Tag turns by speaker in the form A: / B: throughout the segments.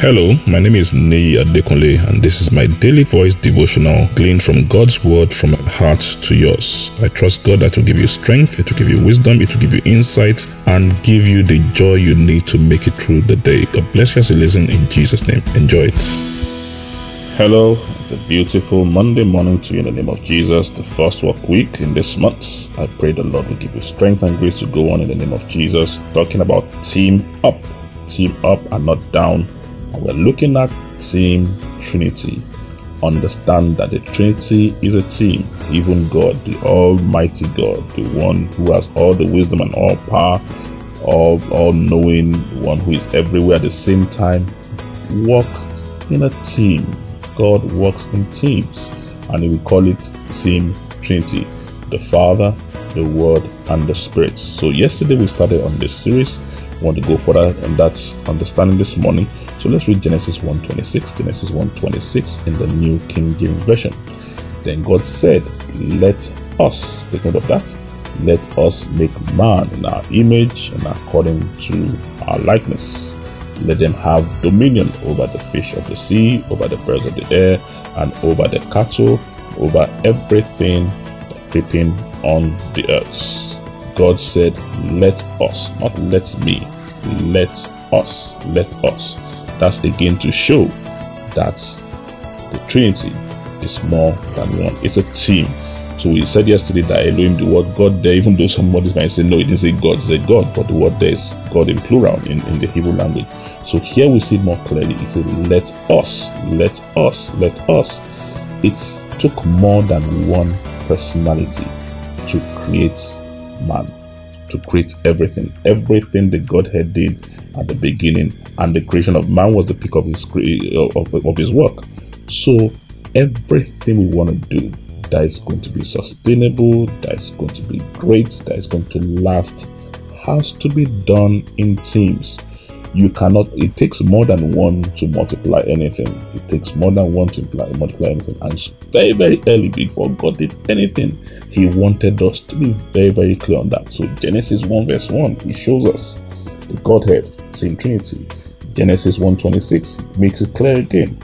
A: Hello, my name is Nei Adekunle, and this is my daily voice devotional gleaned from God's word from my heart to yours. I trust God that will give you strength, it will give you wisdom, it will give you insight, and give you the joy you need to make it through the day. God bless you as you listen in Jesus' name. Enjoy it. Hello, it's a beautiful Monday morning to you in the name of Jesus, the first work week in this month. I pray the Lord will give you strength and grace to go on in the name of Jesus. Talking about team up, team up and not down we're looking at Team Trinity. Understand that the Trinity is a team. Even God, the Almighty God, the one who has all the wisdom and all power, all, all knowing, one who is everywhere at the same time, works in a team. God works in teams, and we call it Team Trinity the Father, the Word, and the Spirit. So, yesterday we started on this series want to go further and that's understanding this morning. So let's read Genesis 1:26, Genesis 1:26 in the New King James Version. Then God said, Let us, take note of that, let us make man in our image and according to our likeness. Let them have dominion over the fish of the sea, over the birds of the air, and over the cattle, over everything creeping on the earth. God said, Let us, not let me, let us, let us. That's again to show that the Trinity is more than one. It's a team. So we said yesterday that Elohim, the word God there, even though somebody might say, no, it didn't say God, it said God, but the word there is God in plural in, in the Hebrew language. So here we see more clearly. It said, let us, let us, let us. It took more than one personality to create man to create everything. Everything the Godhead did at the beginning, and the creation of man was the peak of his of, of his work. So everything we want to do that is going to be sustainable, that is going to be great, that is going to last, has to be done in teams you cannot it takes more than one to multiply anything. It takes more than one to multiply, multiply anything. And very very early before god did anything. He wanted us to be very very clear on that. So genesis 1 verse 1 he shows us the godhead same trinity. Genesis 126 makes it clear again.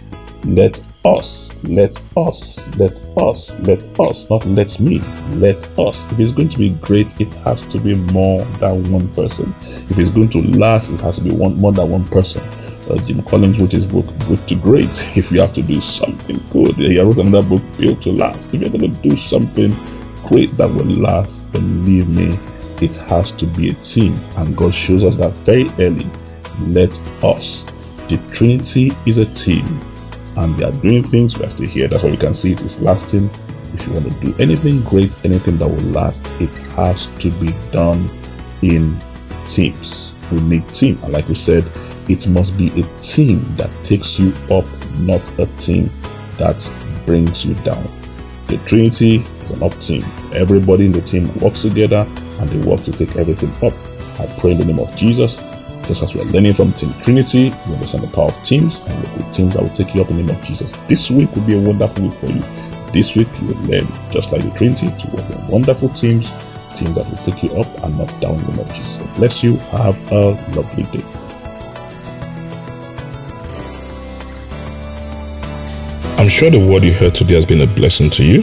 A: Let us, let us, let us, let us, not let me, let us. If it's going to be great, it has to be more than one person. If it's going to last, it has to be one more than one person. Uh, Jim Collins wrote his book Good to Great. If you have to do something good, he wrote another book Built to Last. If you're going to do something great that will last, believe me, it has to be a team. And God shows us that very early. Let us. The Trinity is a team and they are doing things. We are still here. That's why we can see it is lasting. If you want to do anything great, anything that will last, it has to be done in teams. We need team. And like we said, it must be a team that takes you up, not a team that brings you down. The Trinity is an up team. Everybody in the team works together and they work to take everything up. I pray in the name of Jesus just as we are learning from Team Trinity, we understand the power of teams and the good teams that will take you up in the name of Jesus. This week will be a wonderful week for you. This week you will learn, just like the Trinity, to work in wonderful teams, teams that will take you up and not down in the name of Jesus. God bless you. Have a lovely day. I'm sure the word you heard today has been a blessing to you.